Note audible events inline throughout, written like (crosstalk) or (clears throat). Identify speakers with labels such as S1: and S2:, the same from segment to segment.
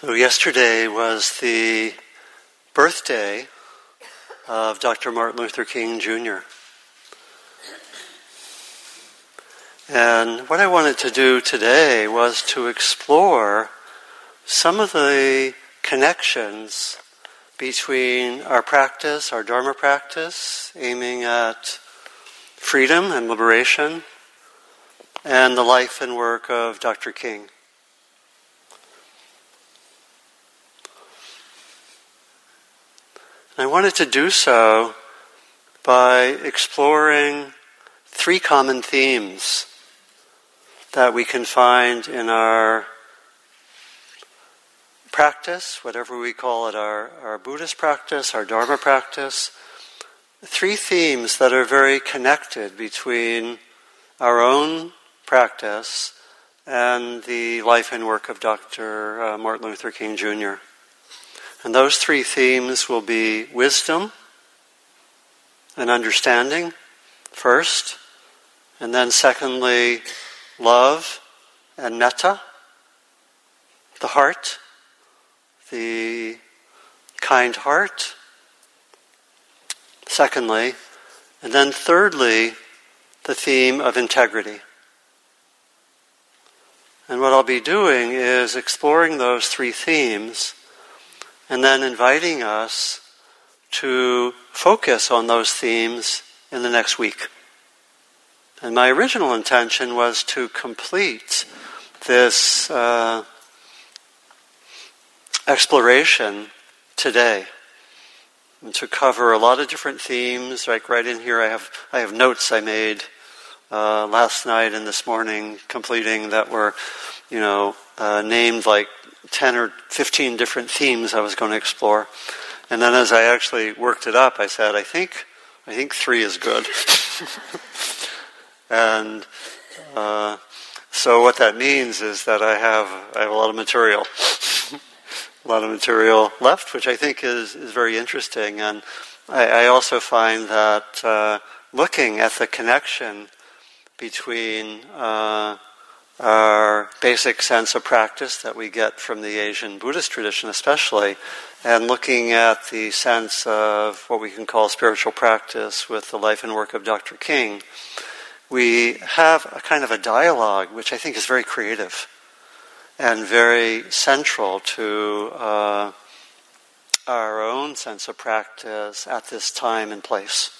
S1: So, yesterday was the birthday of Dr. Martin Luther King Jr. And what I wanted to do today was to explore some of the connections between our practice, our Dharma practice, aiming at freedom and liberation, and the life and work of Dr. King. I wanted to do so by exploring three common themes that we can find in our practice, whatever we call it, our, our Buddhist practice, our Dharma practice. Three themes that are very connected between our own practice and the life and work of Dr. Uh, Martin Luther King Jr. And those three themes will be wisdom and understanding first, and then secondly, love and metta, the heart, the kind heart, secondly, and then thirdly, the theme of integrity. And what I'll be doing is exploring those three themes and then inviting us to focus on those themes in the next week. And my original intention was to complete this uh, exploration today and to cover a lot of different themes. Like right in here, I have I have notes I made uh, last night and this morning, completing that were, you know, uh, named like 10 or 15 different themes I was going to explore. And then as I actually worked it up, I said, I think, I think three is good. (laughs) and uh, so what that means is that I have, I have a lot of material. (laughs) a lot of material left, which I think is, is very interesting. And I, I also find that uh, looking at the connection between uh, our basic sense of practice that we get from the Asian Buddhist tradition, especially, and looking at the sense of what we can call spiritual practice with the life and work of Dr. King, we have a kind of a dialogue which I think is very creative and very central to uh, our own sense of practice at this time and place.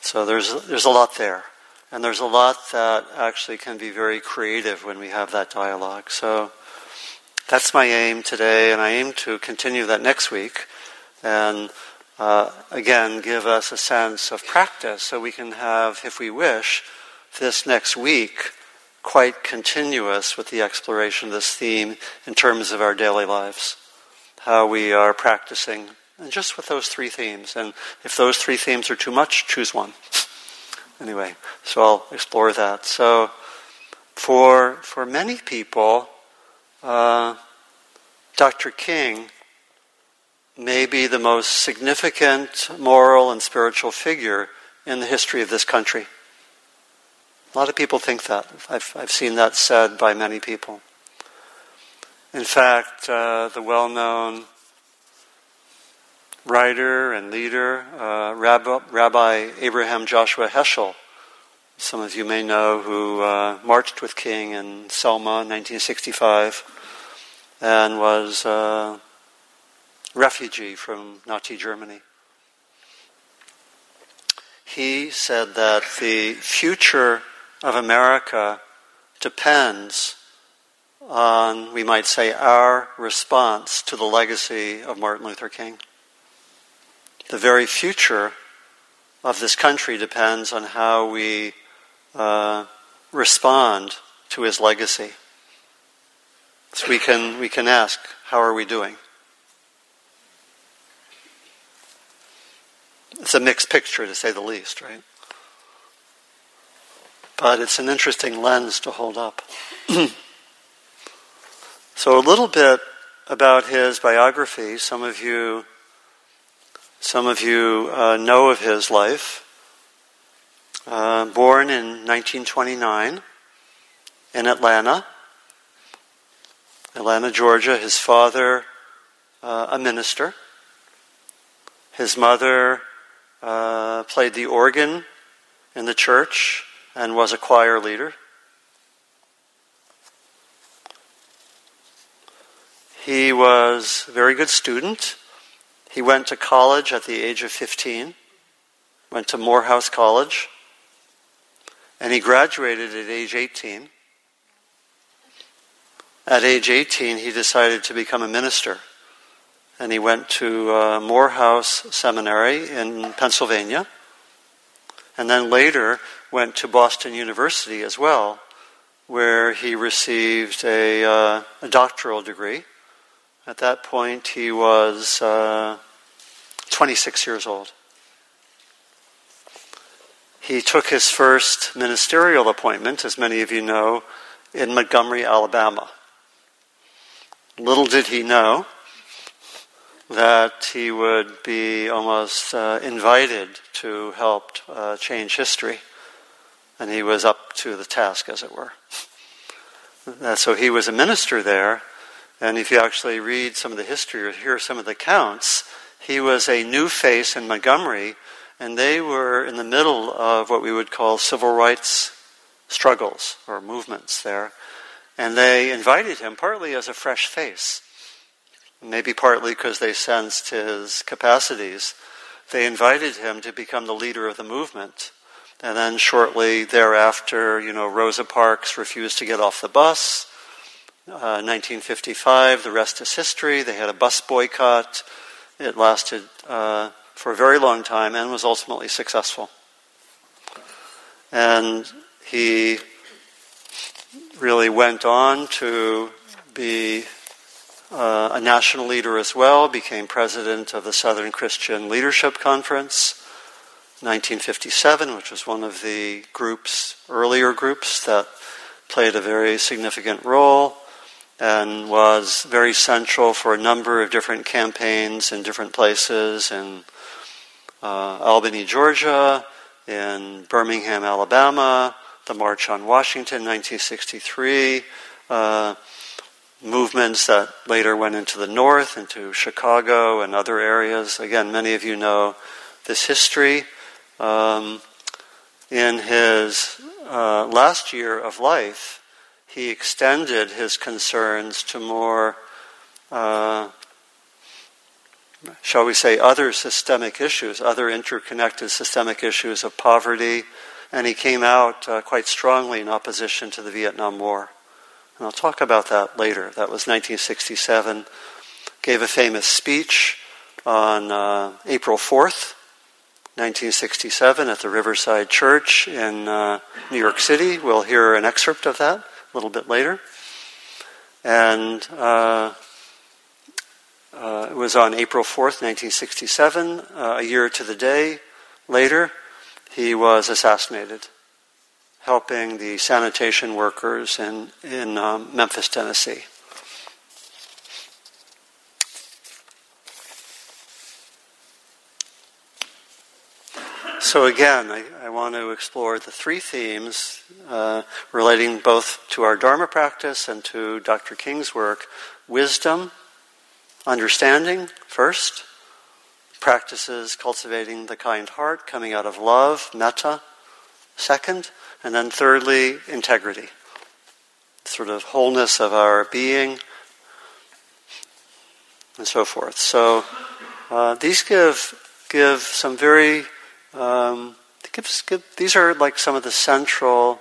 S1: So there's there's a lot there. And there's a lot that actually can be very creative when we have that dialogue. So that's my aim today, and I aim to continue that next week. And uh, again, give us a sense of practice so we can have, if we wish, this next week quite continuous with the exploration of this theme in terms of our daily lives. How we are practicing, and just with those three themes. And if those three themes are too much, choose one. (laughs) anyway, so I'll explore that. So, for for many people, uh, Dr. King may be the most significant moral and spiritual figure in the history of this country. A lot of people think that. I've, I've seen that said by many people. In fact, uh, the well known writer and leader, uh, Rabbi, Rabbi, Abraham Joshua Heschel. Some of you may know who uh, marched with King in Selma in 1965 and was a refugee from Nazi Germany. He said that the future of America depends on, we might say, our response to the legacy of Martin Luther King the very future of this country depends on how we uh, respond to his legacy. So we can, we can ask, how are we doing? It's a mixed picture, to say the least, right? But it's an interesting lens to hold up. (clears throat) so, a little bit about his biography. Some of you some of you uh, know of his life. Uh, born in 1929 in Atlanta, Atlanta, Georgia. His father, uh, a minister. His mother uh, played the organ in the church and was a choir leader. He was a very good student. He went to college at the age of 15, went to Morehouse College, and he graduated at age 18. At age 18, he decided to become a minister. And he went to uh, Morehouse Seminary in Pennsylvania. And then later went to Boston University as well, where he received a, uh, a doctoral degree. At that point, he was uh, 26 years old. He took his first ministerial appointment, as many of you know, in Montgomery, Alabama. Little did he know that he would be almost uh, invited to help uh, change history. And he was up to the task, as it were. (laughs) Uh, so he was a minister there. And if you actually read some of the history or hear some of the accounts, he was a new face in Montgomery, and they were in the middle of what we would call civil rights struggles or movements there. And they invited him partly as a fresh face, maybe partly because they sensed his capacities. They invited him to become the leader of the movement. And then shortly thereafter, you know, Rosa Parks refused to get off the bus. Uh, 1955, the rest is history. They had a bus boycott. It lasted uh, for a very long time and was ultimately successful. And he really went on to be uh, a national leader as well, became president of the Southern Christian Leadership Conference, 1957, which was one of the groups, earlier groups that played a very significant role and was very central for a number of different campaigns in different places in uh, Albany, Georgia, in Birmingham, Alabama, the March on Washington, 1963, uh, movements that later went into the north, into Chicago and other areas. Again, many of you know this history. Um, in his uh, last year of life, he extended his concerns to more, uh, shall we say, other systemic issues, other interconnected systemic issues of poverty, and he came out uh, quite strongly in opposition to the Vietnam War. And I'll talk about that later. That was 1967. Gave a famous speech on uh, April 4th, 1967, at the Riverside Church in uh, New York City. We'll hear an excerpt of that a little bit later. And uh, uh it was on April 4th, 1967, uh, a year to the day later he was assassinated, helping the sanitation workers in, in um, Memphis, Tennessee. So, again, I, I, want to explore the three themes uh, relating both to our Dharma practice and to Dr. King's work wisdom, understanding, first, practices cultivating the kind heart, coming out of love, metta, second. And then thirdly, integrity, sort of wholeness of our being, and so forth. So uh, these give give some very um, give, give, these are like some of the central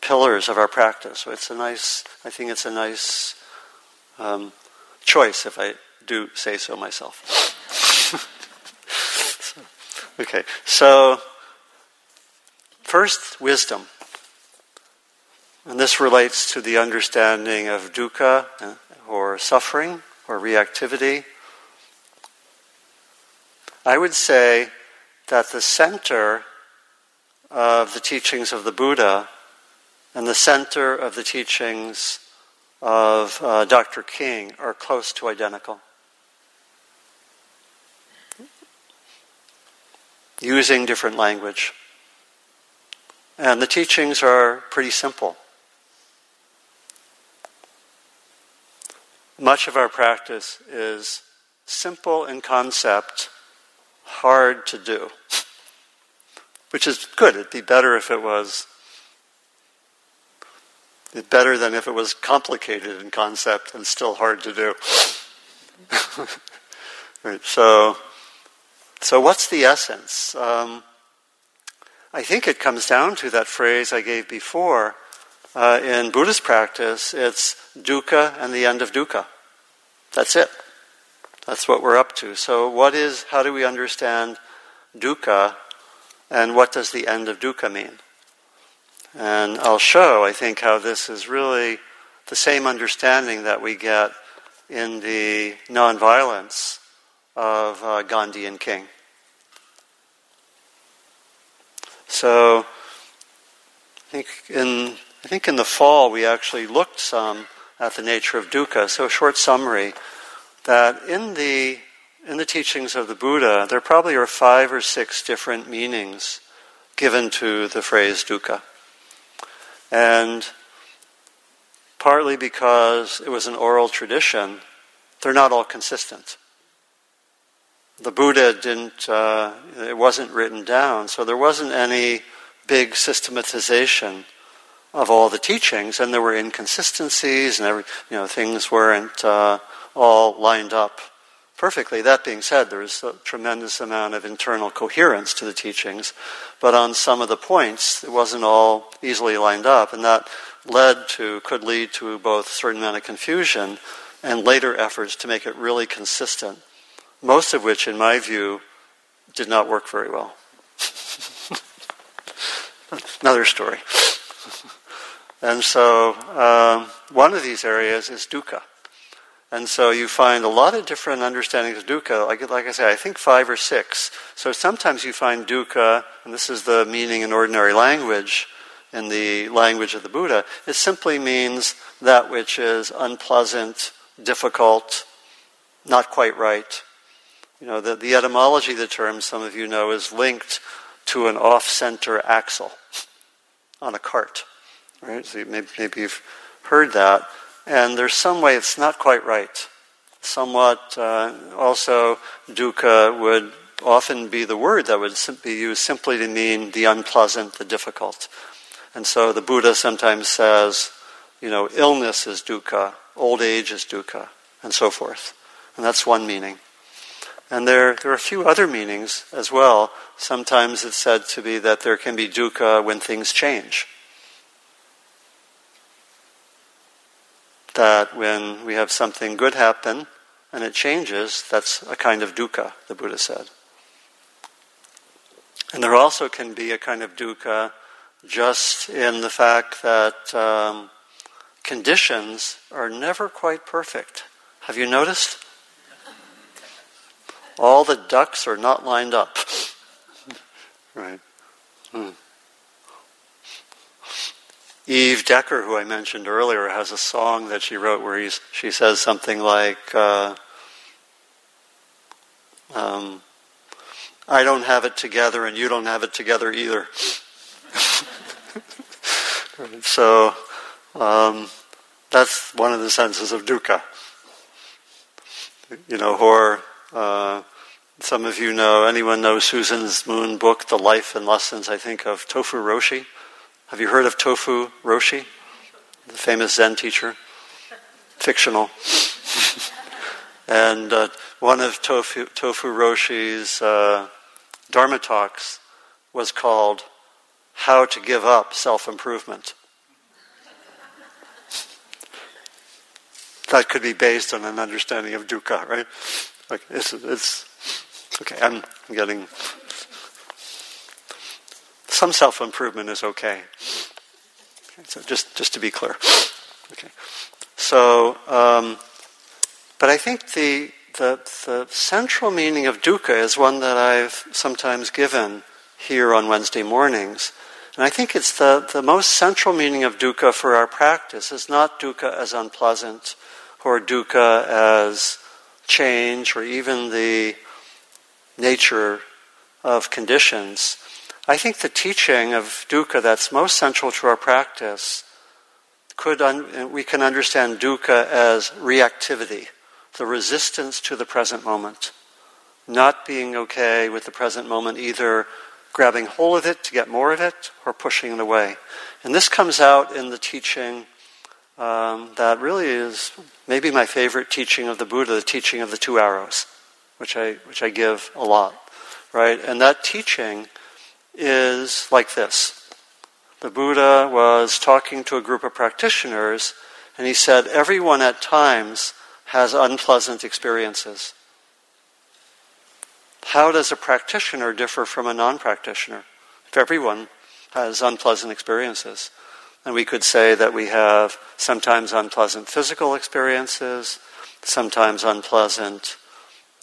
S1: pillars of our practice. So it's a nice. I think it's a nice um, choice, if I do say so myself. (laughs) Okay, so first, wisdom. And this relates to the understanding of dukkha uh, or suffering or reactivity. I would say that the center of the teachings of the Buddha and the center of the teachings of uh, Dr. King are close to identical. using different language. And the teachings are pretty simple. much of our practice is simple in concept, hard to do. Which is good. It'd be better if it was better than if it was complicated in concept and still hard to do. (laughs) right, so, so what's the essence? Um, I think it comes down to that phrase I gave before. Uh, in Buddhist practice, it's dukkha and the end of dukkha. That's it. That's what we're up to. So, what is, how do we understand dukkha, and what does the end of dukkha mean? And I'll show, I think, how this is really the same understanding that we get in the nonviolence of uh, Gandhi and King. So, I think in I think in the fall we actually looked some at the nature of dukkha. So, a short summary that in the in the teachings of the Buddha, there probably are five or six different meanings given to the phrase dukkha. And partly because it was an oral tradition, they're not all consistent. The Buddha didn't, uh, it wasn't written down, so there wasn't any big systematization of all the teachings, and there were inconsistencies, and every, you know, things weren't uh, all lined up perfectly. That being said, there is a tremendous amount of internal coherence to the teachings, but on some of the points, it wasn't all easily lined up, and that led to, could lead to both a certain amount of confusion and later efforts to make it really consistent, most of which, in my view, did not work very well. (laughs) Another story. (laughs) and so, um, one of these areas is dukkha. And so you find a lot of different understandings of dukkha. Like, like I say, I think five or six. So sometimes you find dukkha, and this is the meaning in ordinary language, in the language of the Buddha. It simply means that which is unpleasant, difficult, not quite right. You know, the, the etymology of the term, some of you know, is linked to an off-center axle on a cart. Right? So maybe, maybe you've heard that and there's some way it's not quite right. Somewhat uh, also, dukkha would often be the word that would be used simply to mean the unpleasant, the difficult. And so the Buddha sometimes says, you know, illness is dukkha, old age is dukkha, and so forth. And that's one meaning. And there, there are a few other meanings as well. Sometimes it's said to be that there can be dukkha when things change. That when we have something good happen and it changes, that's a kind of dukkha, the Buddha said. And there also can be a kind of dukkha just in the fact that um, conditions are never quite perfect. Have you noticed? All the ducks are not lined up. (laughs) right. Eve Decker, who I mentioned earlier, has a song that she wrote where she says something like, uh, um, I don't have it together and you don't have it together either. (laughs) so um, that's one of the senses of dukkha. You know, or uh, some of you know, anyone know Susan's Moon book, The Life and Lessons, I think, of Tofu Roshi? Have you heard of Tofu Roshi, the famous Zen teacher? Fictional. (laughs) and uh, one of Tofu, Tofu Roshi's uh, Dharma talks was called How to Give Up Self Improvement. that could be based on an understanding of dukkha, right? Okay, it's, it's okay. I'm getting some self improvement is okay. okay. So just just to be clear, okay. So, um, but I think the, the the central meaning of dukkha is one that I've sometimes given here on Wednesday mornings. And I think it's the, the most central meaning of dukkha for our practice is not dukkha as unpleasant or dukkha as change or even the nature of conditions, I think the teaching of dukkha that's most central to our practice could un- we can understand dukkha as reactivity, the resistance to the present moment, not being okay with the present moment, either grabbing hold of it to get more of it or pushing it away. And this comes out in the teaching um, that really is maybe my favorite teaching of the Buddha, the teaching of the two arrows, which I, which I give a lot, right? And that teaching is like this. The Buddha was talking to a group of practitioners, and he said, Everyone at times has unpleasant experiences. How does a practitioner differ from a non practitioner? If everyone has unpleasant experiences. And we could say that we have sometimes unpleasant physical experiences, sometimes unpleasant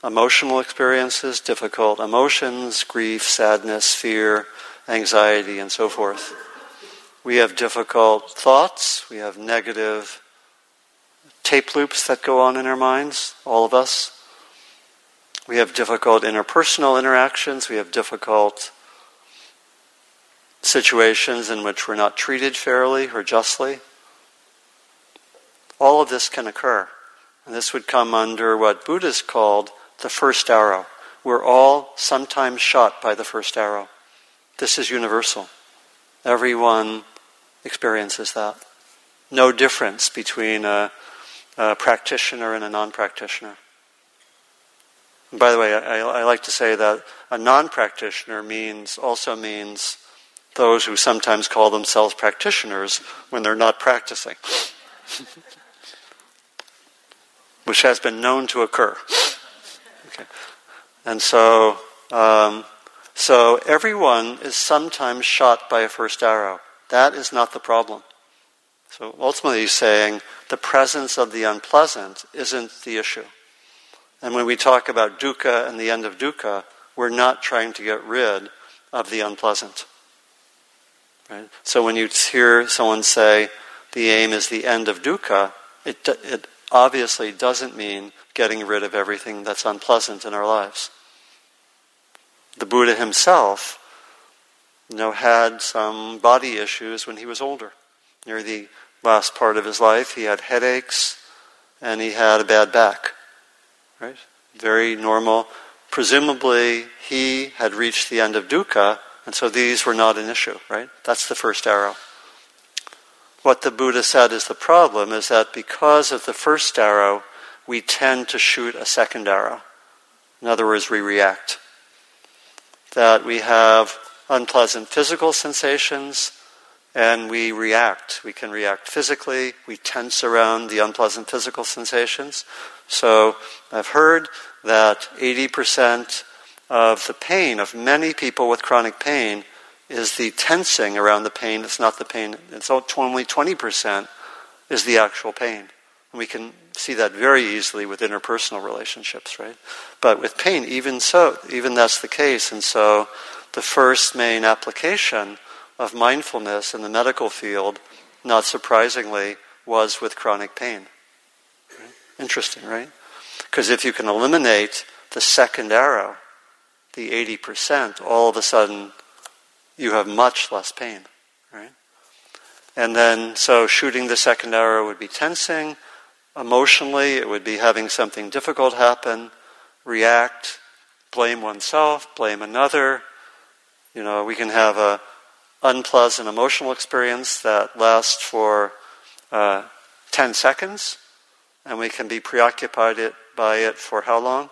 S1: emotional experiences, difficult emotions, grief, sadness, fear, anxiety, and so forth. We have difficult thoughts, we have negative tape loops that go on in our minds, all of us. We have difficult interpersonal interactions, we have difficult situations in which we're not treated fairly or justly. All of this can occur. And this would come under what Buddhists called the first arrow. We're all sometimes shot by the first arrow. This is universal. Everyone experiences that. No difference between a, a practitioner and a non practitioner. By the way, I, I, like to say that a non practitioner means also means those who sometimes call themselves practitioners when they're not practicing, (laughs) which has been known to occur. Okay. And so, um, so everyone is sometimes shot by a first arrow. That is not the problem. So ultimately, he's saying the presence of the unpleasant isn't the issue. And when we talk about dukkha and the end of dukkha, we're not trying to get rid of the unpleasant. Right? So when you hear someone say the aim is the end of dukkha, it, it obviously doesn't mean getting rid of everything that's unpleasant in our lives. The Buddha himself, you know, had some body issues when he was older. Near the last part of his life, he had headaches and he had a bad back. Right? Very normal. Presumably, he had reached the end of dukkha and so these were not an issue, right? That's the first arrow. What the Buddha said is the problem is that because of the first arrow, we tend to shoot a second arrow. In other words, we react. That we have unpleasant physical sensations and we react. We can react physically, we tense around the unpleasant physical sensations. So I've heard that 80% of the pain of many people with chronic pain is the tensing around the pain. It's not the pain. It's only 20% is the actual pain. And we can see that very easily with interpersonal relationships, right? But with pain, even so, even that's the case. And so the first main application of mindfulness in the medical field, not surprisingly, was with chronic pain. Right? Interesting, right? Because if you can eliminate the second arrow, the 80%, all of a sudden you have much less pain, right? And then, so shooting the second arrow would be tensing. Emotionally, it would be having something difficult happen, react, blame oneself, blame another. You know, we can have a unpleasant emotional experience that lasts for uh, 10 seconds, and we can be preoccupied it, by it for how long?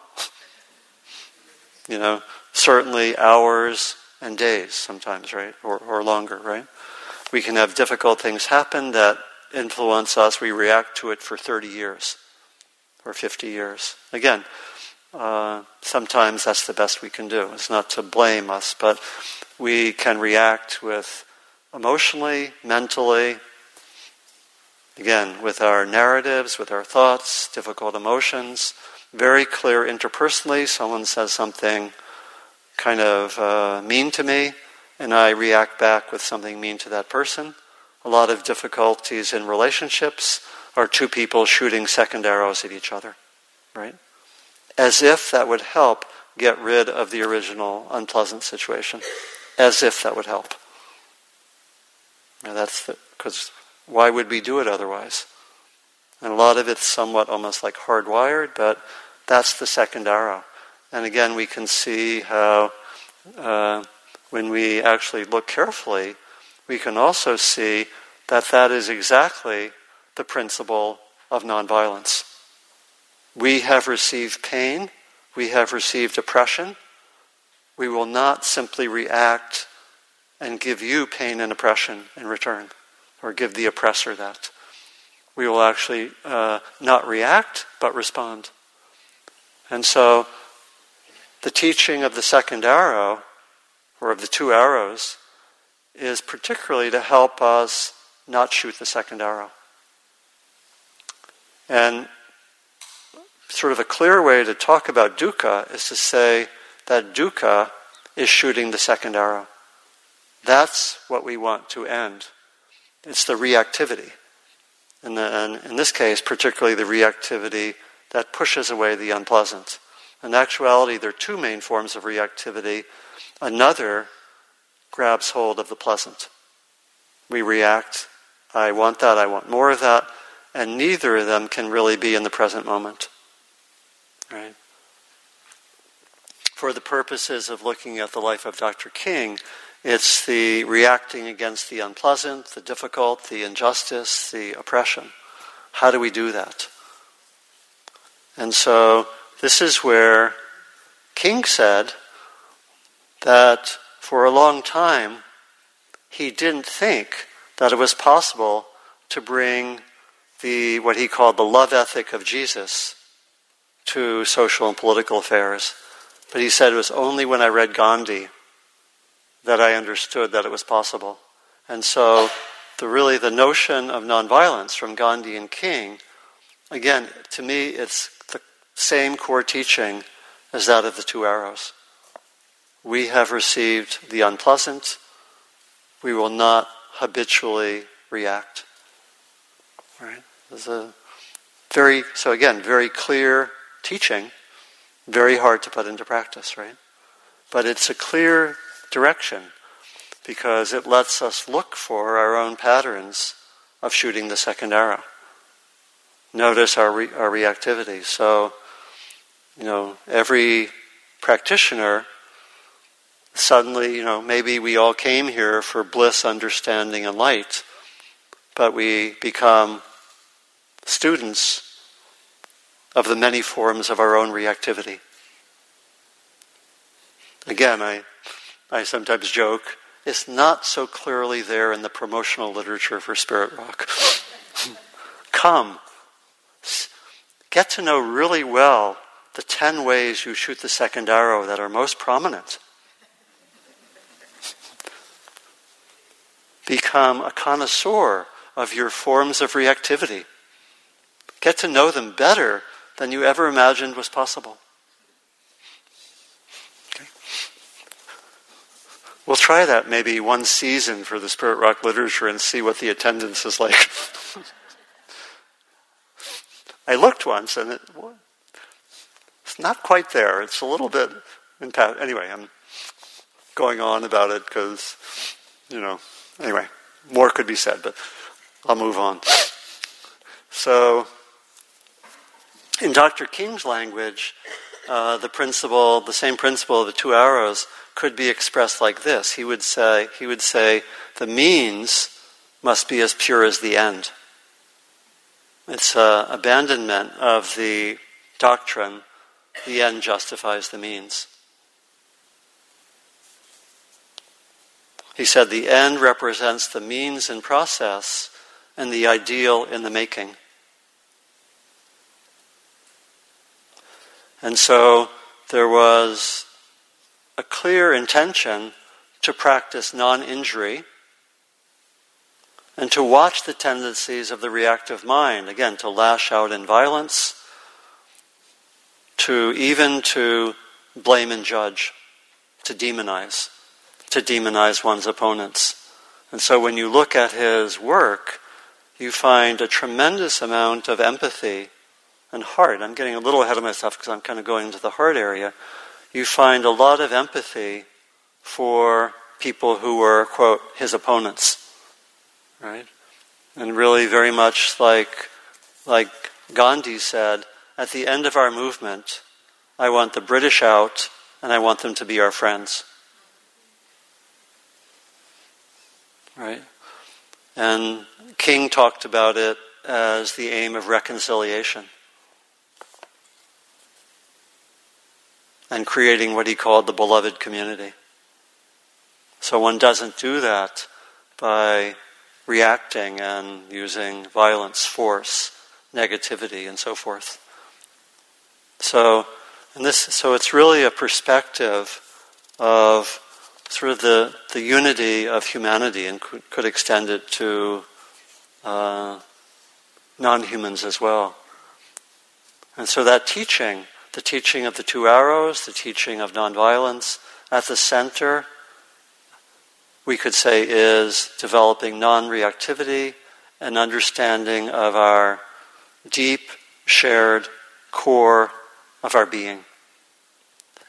S1: (laughs) you know, certainly hours and days sometimes, right? Or, or longer, right? We can have difficult things happen that influence us. We react to it for 30 years or 50 years. Again, uh, sometimes that's the best we can do. It's not to blame us, but we can react with emotionally, mentally, again, with our narratives, with our thoughts, difficult emotions, very clear interpersonally. Someone says something kind of uh, mean to me, and I react back with something mean to that person. A lot of difficulties in relationships are two people shooting second arrows at each other, right? As if that would help get rid of the original unpleasant situation. As if that would help. Now that's because why would we do it otherwise? And a lot of it's somewhat almost like hardwired, but that's the second arrow. And again, we can see how uh, when we actually look carefully, we can also see that that is exactly the principle of nonviolence. We have received pain, we have received oppression. We will not simply react and give you pain and oppression in return, or give the oppressor that. We will actually uh, not react, but respond. And so, the teaching of the second arrow, or of the two arrows, is particularly to help us not shoot the second arrow. And sort of a clear way to talk about dukkha is to say that dukkha is shooting the second arrow. That's what we want to end. It's the reactivity. And, the, in this case, particularly the reactivity that pushes away the unpleasant. In actuality, there are two main forms of reactivity. Another grabs hold of the pleasant. We react, I want that, I want more of that, and neither of them can really be in the present moment. Right? For the purposes of looking at the life of Dr. King, it's the reacting against the unpleasant, the difficult, the injustice, the oppression. How do we do that? And so this is where King said that for a long time he didn't think that it was possible to bring the what he called the love ethic of Jesus to social and political affairs. But he said it was only when I read Gandhi that I understood that it was possible. And so, the really the notion of nonviolence from Gandhi and King, again, to me, it's the same core teaching as that of the two arrows. We have received the unpleasant. We will not habitually react. Right? There's a very so again very clear teaching, very hard to put into practice, right? But it's a clear direction because it lets us look for our own patterns of shooting the second arrow. Notice our, re- our reactivity. So, you know, every practitioner suddenly, you know, maybe we all came here for bliss, understanding, and light, but we become students of the many forms of our own reactivity. Again, I I sometimes joke, it's not so clearly there in the promotional literature for Spirit Rock. (laughs) Come, get to know really well the 10 ways you shoot the second arrow that are most prominent. Become a connoisseur of your forms of reactivity. Get to know them better than you ever imagined was possible. We'll try that maybe one season for the Spirit Rock literature and see what the attendance is like. (laughs) I looked once and it, it's not quite there. It's a little bit in Anyway, I'm going on about it because, you know, anyway, more could be said, but I'll move on. So, in Dr. King's language, uh, the principle, the same principle of the two arrows, could be expressed like this. He would say, he would say, the means must be as pure as the end. It's uh, abandonment of the doctrine, the end justifies the means. He said the end represents the means in process and the ideal in the making. And so there was a clear intention to practice non injury and to watch the tendencies of the reactive mind, again, to lash out in violence, to even to blame and judge, to demonize, to demonize one's opponents. And so when you look at his work, you find a tremendous amount of empathy and heart. I'm getting a little ahead of myself because I'm kind of going into the heart area you find a lot of empathy for people who were, quote, his opponents. Right? And really, very much like, like Gandhi said, at the end of our movement, I want the British out and I want them to be our friends. Right? And King talked about it as the aim of reconciliation. And creating what he called the beloved community. So one doesn't do that by reacting and using violence, force, negativity, and so forth. So, and this, so it's really a perspective of sort of the, the unity of humanity and could, could extend it to uh, non humans as well. And so that teaching, the teaching of the two arrows, the teaching of nonviolence, at the center, we could say, is developing non reactivity and understanding of our deep, shared core of our being.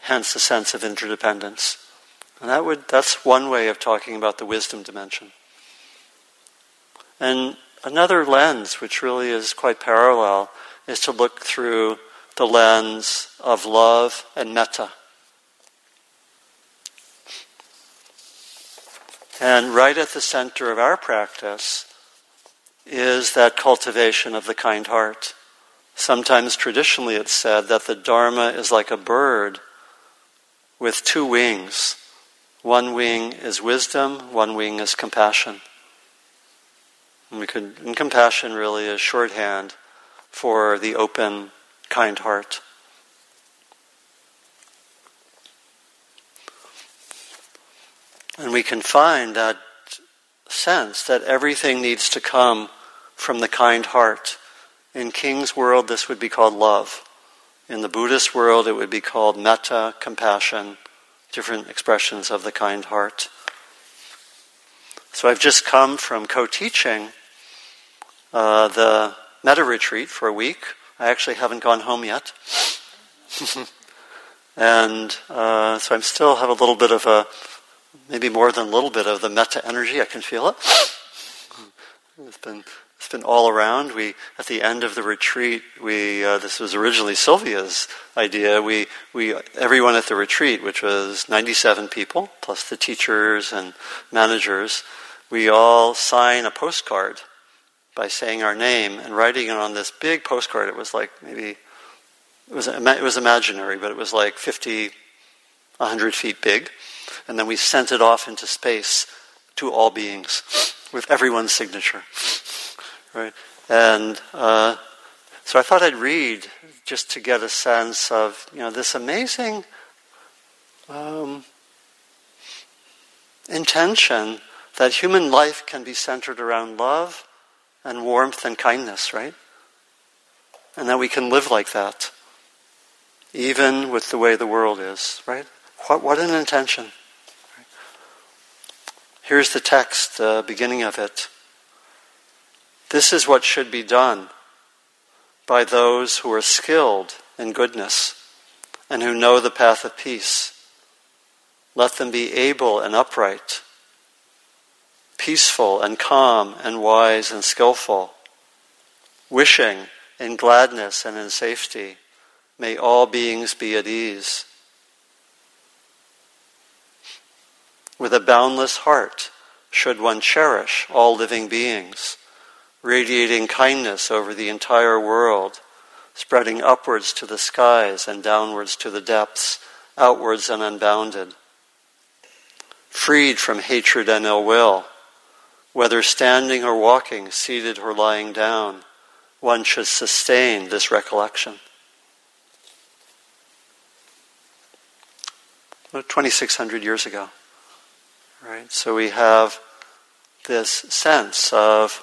S1: Hence the sense of interdependence. And that would, that's one way of talking about the wisdom dimension. And another lens, which really is quite parallel, is to look through the lens of love and metta. And right at the center of our practice is that cultivation of the kind heart. Sometimes traditionally it's said that the Dharma is like a bird with two wings. One wing is wisdom, one wing is compassion. And we could, and compassion really is shorthand for the open, kind heart. And we can find that sense that everything needs to come from the kind heart. In King's world, this would be called love. In the Buddhist world, it would be called metta, compassion, different expressions of the kind heart. So I've just come from co teaching uh, the metta retreat for a week. I actually haven't gone home yet. (laughs) and uh, so I still have a little bit of a, maybe more than a little bit of the metta energy. I can feel it. (laughs) It's been it's been all around. We at the end of the retreat, we uh, this was originally Sylvia's idea. We we everyone at the retreat, which was 97 people plus the teachers and managers, we all sign a postcard by saying our name and writing it on this big postcard. It was like maybe it was it was imaginary, but it was like 50, 100 feet big, and then we sent it off into space to all beings with everyone's signature. Right? And uh, so I thought I'd read just to get a sense of you know this amazing um, intention that human life can be centered around love and warmth and kindness, right? And that we can live like that, even with the way the world is, right? What, what an intention. Here's the text, the uh, beginning of it. This is what should be done by those who are skilled in goodness and who know the path of peace. Let them be able and upright, peaceful and calm and wise and skillful, wishing in gladness and in safety. May all beings be at ease. With a boundless heart should one cherish all living beings radiating kindness over the entire world, spreading upwards to the skies and downwards to the depths, outwards and unbounded. Freed from hatred and ill will, whether standing or walking, seated or lying down, one should sustain this recollection. 2,600 years ago. Right? So we have this sense of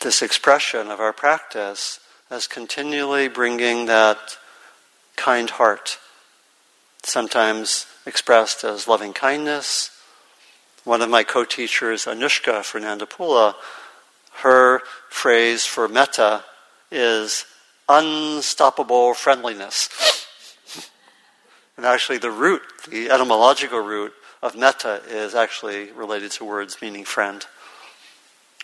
S1: this expression of our practice as continually bringing that kind heart, sometimes expressed as loving kindness. One of my co teachers, Anushka Fernandopulle, her phrase for metta is unstoppable friendliness. (laughs) and actually, the root, the etymological root of metta, is actually related to words meaning friend.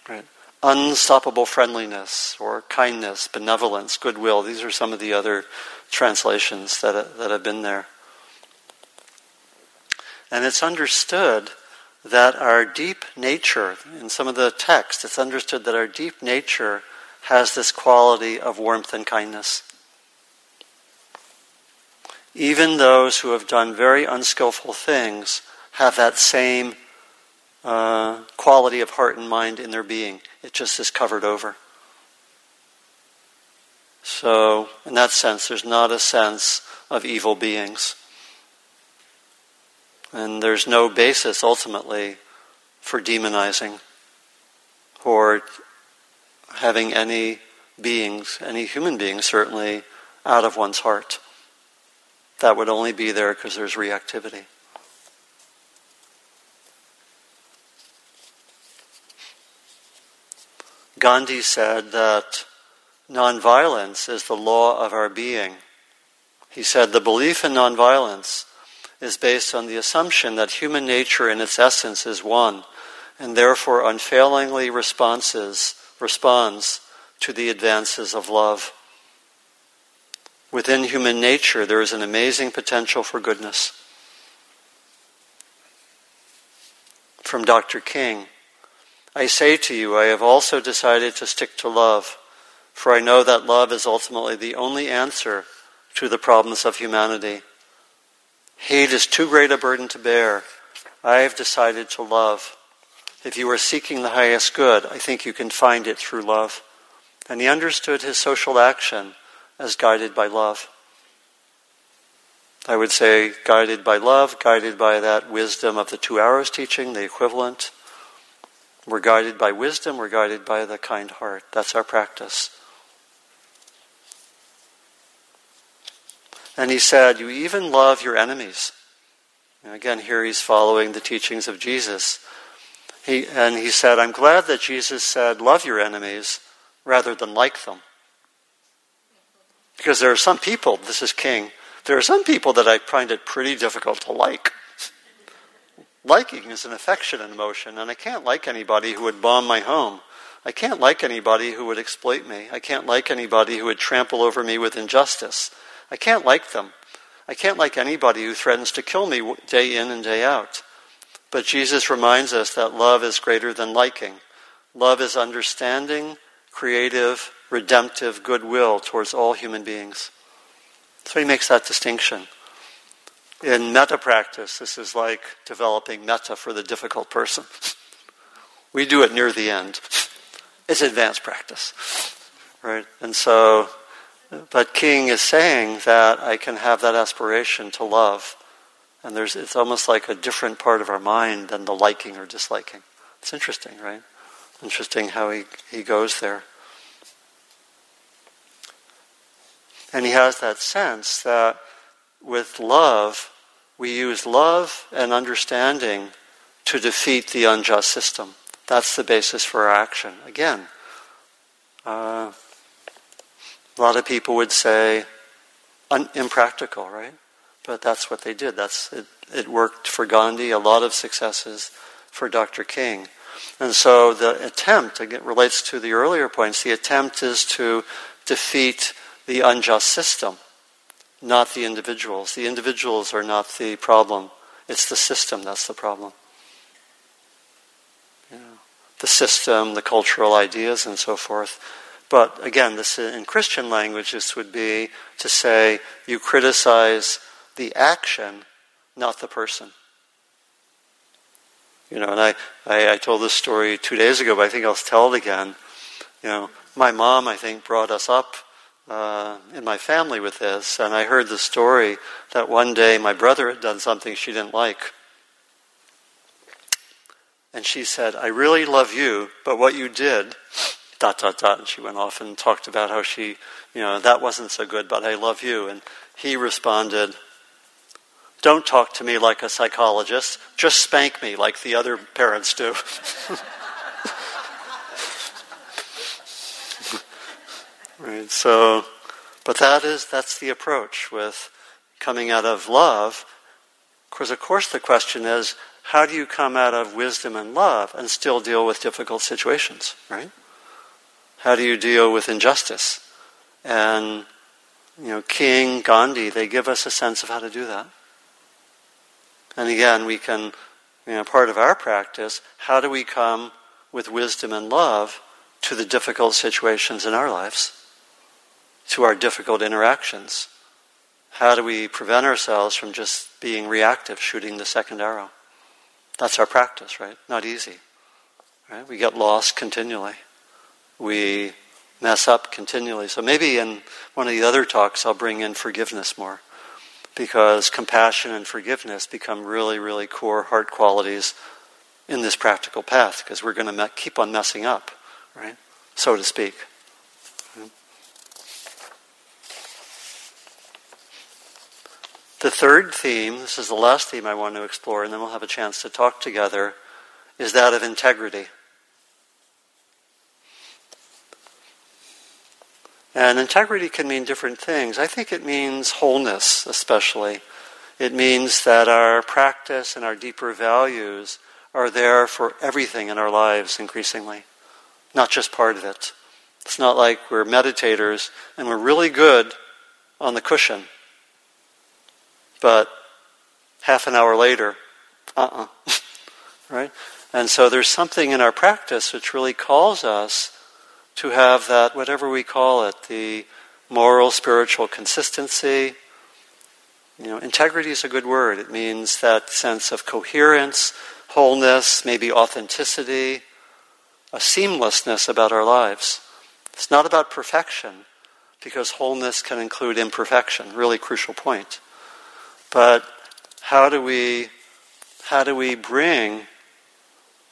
S1: Right? Unstoppable friendliness or kindness, benevolence, goodwill. These are some of the other translations that, that have been there. And it's understood that our deep nature, in some of the texts, it's understood that our deep nature has this quality of warmth and kindness. Even those who have done very unskillful things have that same uh, quality of heart and mind in their being. It just is covered over. So, in that sense, there's not a sense of evil beings. And there's no basis ultimately for demonizing or having any beings, any human beings certainly, out of one's heart. That would only be there because there's reactivity. Gandhi said that nonviolence is the law of our being. He said the belief in nonviolence is based on the assumption that human nature in its essence is one and therefore unfailingly responses, responds to the advances of love. Within human nature, there is an amazing potential for goodness. From Dr. King I say to you, I have also decided to stick to love, for I know that love is ultimately the only answer to the problems of humanity. Hate is too great a burden to bear. I have decided to love. If you are seeking the highest good, I think you can find it through love. And he understood his social action as guided by love. I would say guided by love, guided by that wisdom of the two hours teaching, the equivalent. We're guided by wisdom, we're guided by the kind heart. That's our practice. And he said, You even love your enemies. And again, here he's following the teachings of Jesus. He, and he said, I'm glad that Jesus said, love your enemies rather than like them. Because there are some people, this is King, there are some people that I find it pretty difficult to like. Liking is an affection and emotion, and I can't like anybody who would bomb my home. I can't like anybody who would exploit me. I can't like anybody who would trample over me with injustice. I can't like them. I can't like anybody who threatens to kill me day in and day out. But Jesus reminds us that love is greater than liking. Love is understanding, creative, redemptive goodwill towards all human beings. So he makes that distinction. In metta practice, this is like developing metta for the difficult person. we do it near the end. It's advanced practice. Right? And so, but King is saying that I can have that aspiration to love and there's, it's almost like a different part of our mind than the liking or disliking. It's interesting, right? Interesting how he, he goes there. And he has that sense that with love, we use love and understanding to defeat the unjust system. That's the basis for our action. Again, uh, a lot of people would say un- impractical, right? But that's what they did. That's it, it worked for Gandhi, a lot of successes for Dr. King. And so the attempt, again, relates to the earlier points, the attempt is to defeat the unjust system, not the individuals. The individuals are not the problem, it's the system that's the problem. The system, the cultural ideas, and so forth. But again, this in Christian language, this would be to say you criticize the action, not the person. You know, and I, I, I, told this story two days ago, but I think I'll tell it again. You know, my mom, I think, brought us up uh, in my family with this, and I heard the story that one day my brother had done something she didn't like. And she said, I really love you, but what you did, dot, dot, dot. And she went off and talked about how she, you know, that wasn't so good, but I love you. And he responded, don't talk to me like a psychologist. Just spank me like the other parents do. (laughs) right, so, but that is, that's the approach with coming out of love. Because, of course, the question is how do you come out of wisdom and love and still deal with difficult situations, right? How do you deal with injustice? And, you know, King, Gandhi, they give us a sense of how to do that. And again, we can, you know, part of our practice, how do we come with wisdom and love to the difficult situations in our lives, to our difficult interactions? How do we prevent ourselves from just being reactive, shooting the second arrow? That's our practice, right? Not easy. Right? We get lost continually. We mess up continually. So maybe in one of the other talks, I'll bring in forgiveness more because compassion and forgiveness become really, really core heart qualities in this practical path because we're going to me- keep on messing up, right? So to speak. The third theme, this is the last theme I want to explore, and then we'll have a chance to talk together, is that of integrity. And integrity can mean different things. I think it means wholeness, especially. It means that our practice and our deeper values are there for everything in our lives increasingly, not just part of it. It's not like we're meditators and we're really good on the cushion, but half an hour later, uh uh-uh. uh (laughs) right? And so there's something in our practice which really calls us to have that, whatever we call it, the moral, spiritual consistency. You know, integrity is a good word. It means that sense of coherence, wholeness, maybe authenticity, a seamlessness about our lives. It's not about perfection, because wholeness can include imperfection, really crucial point. But how do we how do we bring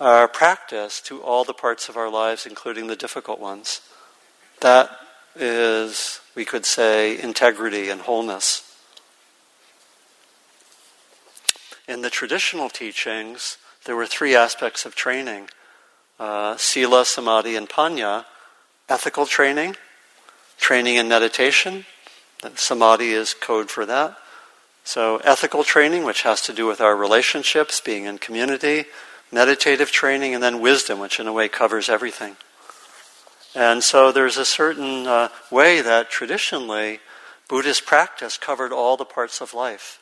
S1: our practice to all the parts of our lives, including the difficult ones. That is, we could say, integrity and wholeness. In the traditional teachings, there were three aspects of training uh, sila, samadhi, and panna. Ethical training, training in meditation. Samadhi is code for that. So, ethical training, which has to do with our relationships, being in community, meditative training, and then wisdom, which in a way covers everything. And so there's a certain uh, way that traditionally Buddhist practice covered all the parts of life.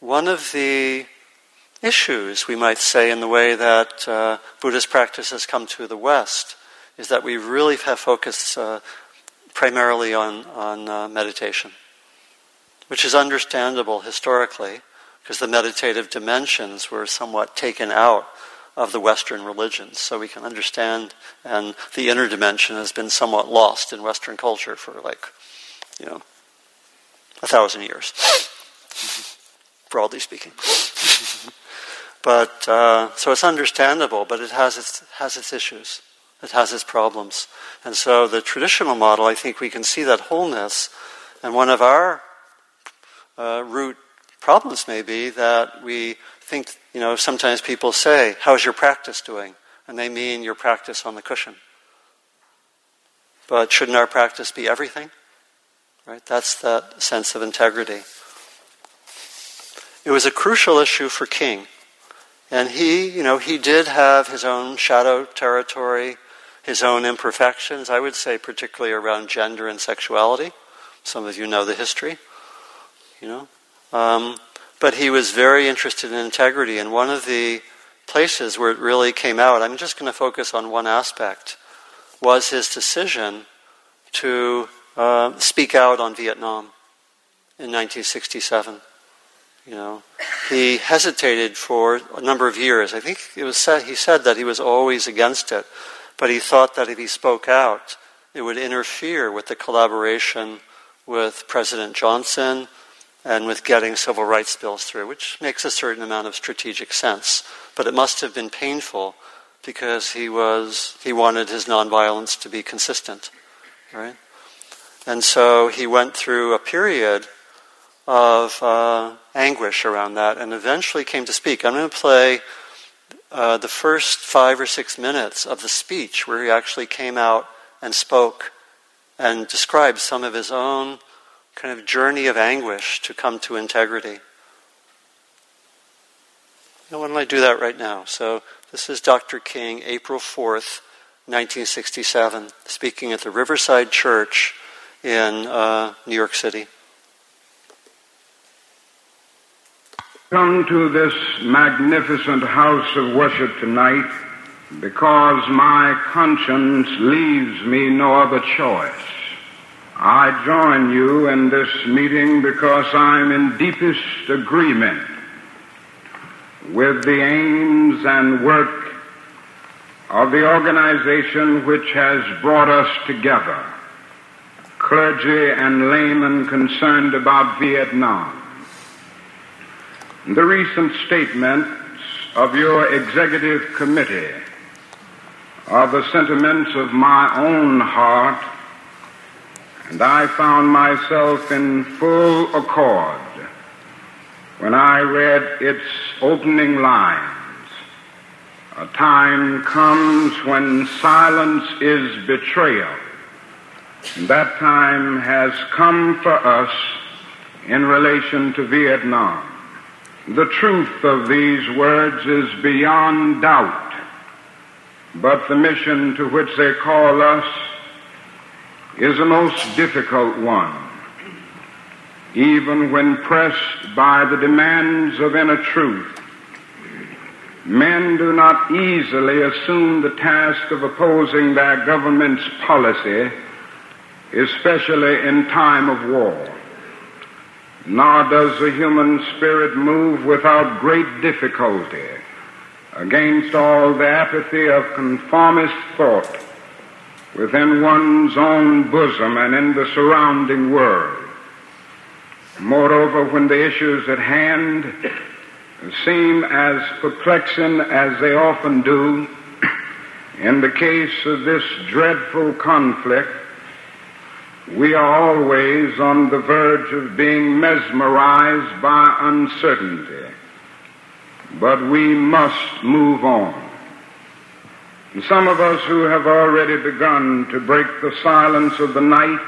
S1: One of the issues, we might say, in the way that uh, Buddhist practice has come to the West is that we really have focused uh, primarily on, on uh, meditation, which is understandable historically because the meditative dimensions were somewhat taken out of the Western religions. So we can understand, and the inner dimension has been somewhat lost in Western culture for like, you know, a thousand years, (laughs) broadly speaking. (laughs) but uh, so it's understandable, but it has its has its issues. It has its problems, and so the traditional model, I think, we can see that wholeness, and one of our uh, root problems may be that we think, you know, sometimes people say, How's your practice doing? And they mean your practice on the cushion. But shouldn't our practice be everything? Right? That's that sense of integrity. It was a crucial issue for King. And he, you know, he did have his own shadow territory, his own imperfections, I would say, particularly around gender and sexuality. Some of you know the history, you know. Um, but he was very interested in integrity. And one of the places where it really came out, I'm just going to focus on one aspect, was his decision to uh, speak out on Vietnam in 1967. You know, he hesitated for a number of years. I think it was said, he said that he was always against it, but he thought that if he spoke out, it would interfere with the collaboration with President Johnson and with getting civil rights bills through, which makes a certain amount of strategic sense. But it must have been painful because he was he wanted his nonviolence to be consistent, right? And so he went through a period of uh, anguish around that, and eventually came to speak. I'm going to play uh, the first five or six minutes of the speech where he actually came out and spoke and described some of his own kind of journey of anguish to come to integrity. No, why don't I do that right now? So this is Dr. King, April 4th, 1967, speaking at the Riverside Church in uh, New York City.
S2: Come to this magnificent house of worship tonight because my conscience leaves me no other choice. I join you in this meeting because I'm in deepest agreement with the aims and work of the organization which has brought us together, clergy and laymen concerned about Vietnam. The recent statements of your executive committee are the sentiments of my own heart, and I found myself in full accord when I read its opening lines. A time comes when silence is betrayal. And that time has come for us in relation to Vietnam. The truth of these words is beyond doubt, but the mission to which they call us is a most difficult one even when pressed by the demands of inner truth. Men do not easily assume the task of opposing their government's policy, especially in time of war. Nor does the human spirit move without great difficulty against all the apathy of conformist thought within one's own bosom and in the surrounding world. Moreover, when the issues at hand seem as perplexing as they often do, (clears throat) in the case of this dreadful conflict, we are always on the verge of being mesmerized by uncertainty. But we must move on. And some of us who have already begun to break the silence of the night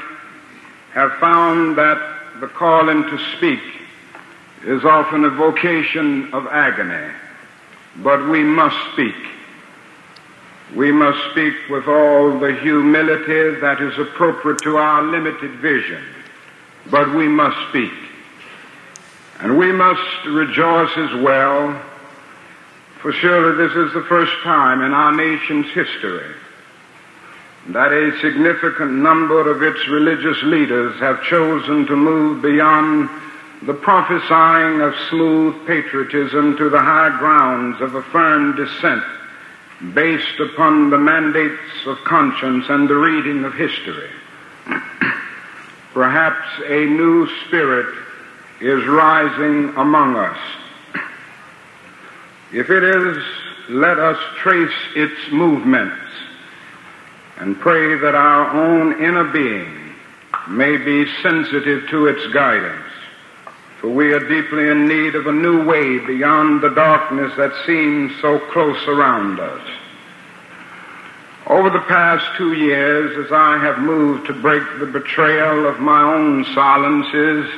S2: have found that the calling to speak is often a vocation of agony, but we must speak. We must speak with all the humility that is appropriate to our limited vision, but we must speak. And we must rejoice as well, for surely this is the first time in our nation's history that a significant number of its religious leaders have chosen to move beyond the prophesying of smooth patriotism to the high grounds of a firm dissent based upon the mandates of conscience and the reading of history. (clears throat) Perhaps a new spirit is rising among us. If it is, let us trace its movements and pray that our own inner being may be sensitive to its guidance. For we are deeply in need of a new way beyond the darkness that seems so close around us. Over the past two years, as I have moved to break the betrayal of my own silences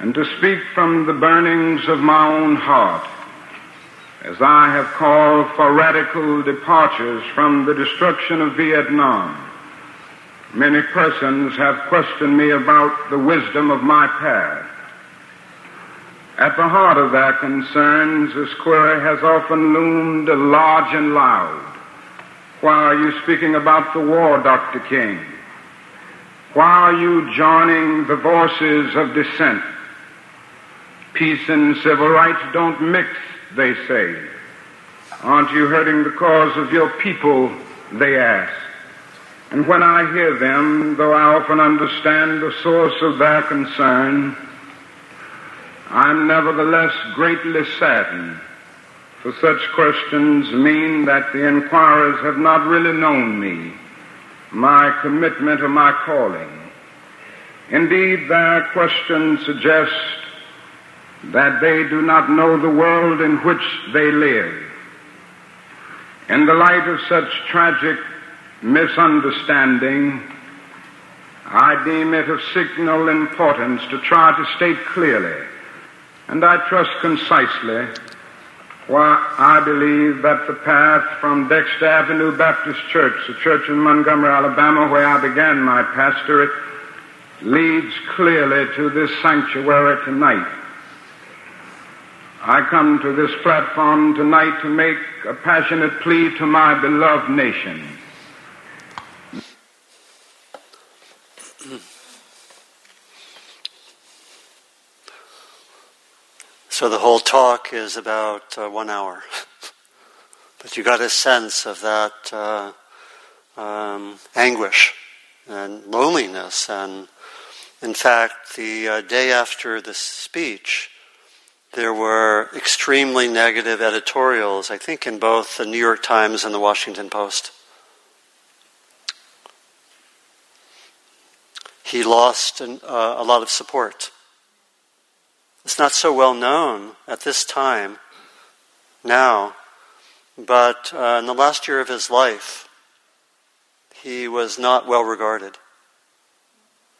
S2: and to speak from the burnings of my own heart, as I have called for radical departures from the destruction of Vietnam. Many persons have questioned me about the wisdom of my path. At the heart of their concerns, this query has often loomed large and loud. Why are you speaking about the war, Dr. King? Why are you joining the voices of dissent? Peace and civil rights don't mix they say. Aren't you hurting the cause of your people? They ask. And when I hear them, though I often understand the source of their concern, I'm nevertheless greatly saddened, for such questions mean that the inquirers have not really known me, my commitment or my calling. Indeed, their questions suggest that they do not know the world in which they live. In the light of such tragic misunderstanding, I deem it of signal importance to try to state clearly, and I trust concisely, why I believe that the path from Dexter Avenue Baptist Church, the church in Montgomery, Alabama, where I began my pastorate, leads clearly to this sanctuary tonight. I come to this platform tonight to make a passionate plea to my beloved nation.
S1: So the whole talk is about uh, one hour. (laughs) but you got a sense of that uh, um, anguish and loneliness. And in fact, the uh, day after the speech, there were extremely negative editorials, I think, in both the New York Times and the Washington Post. He lost an, uh, a lot of support. It's not so well known at this time now, but uh, in the last year of his life, he was not well regarded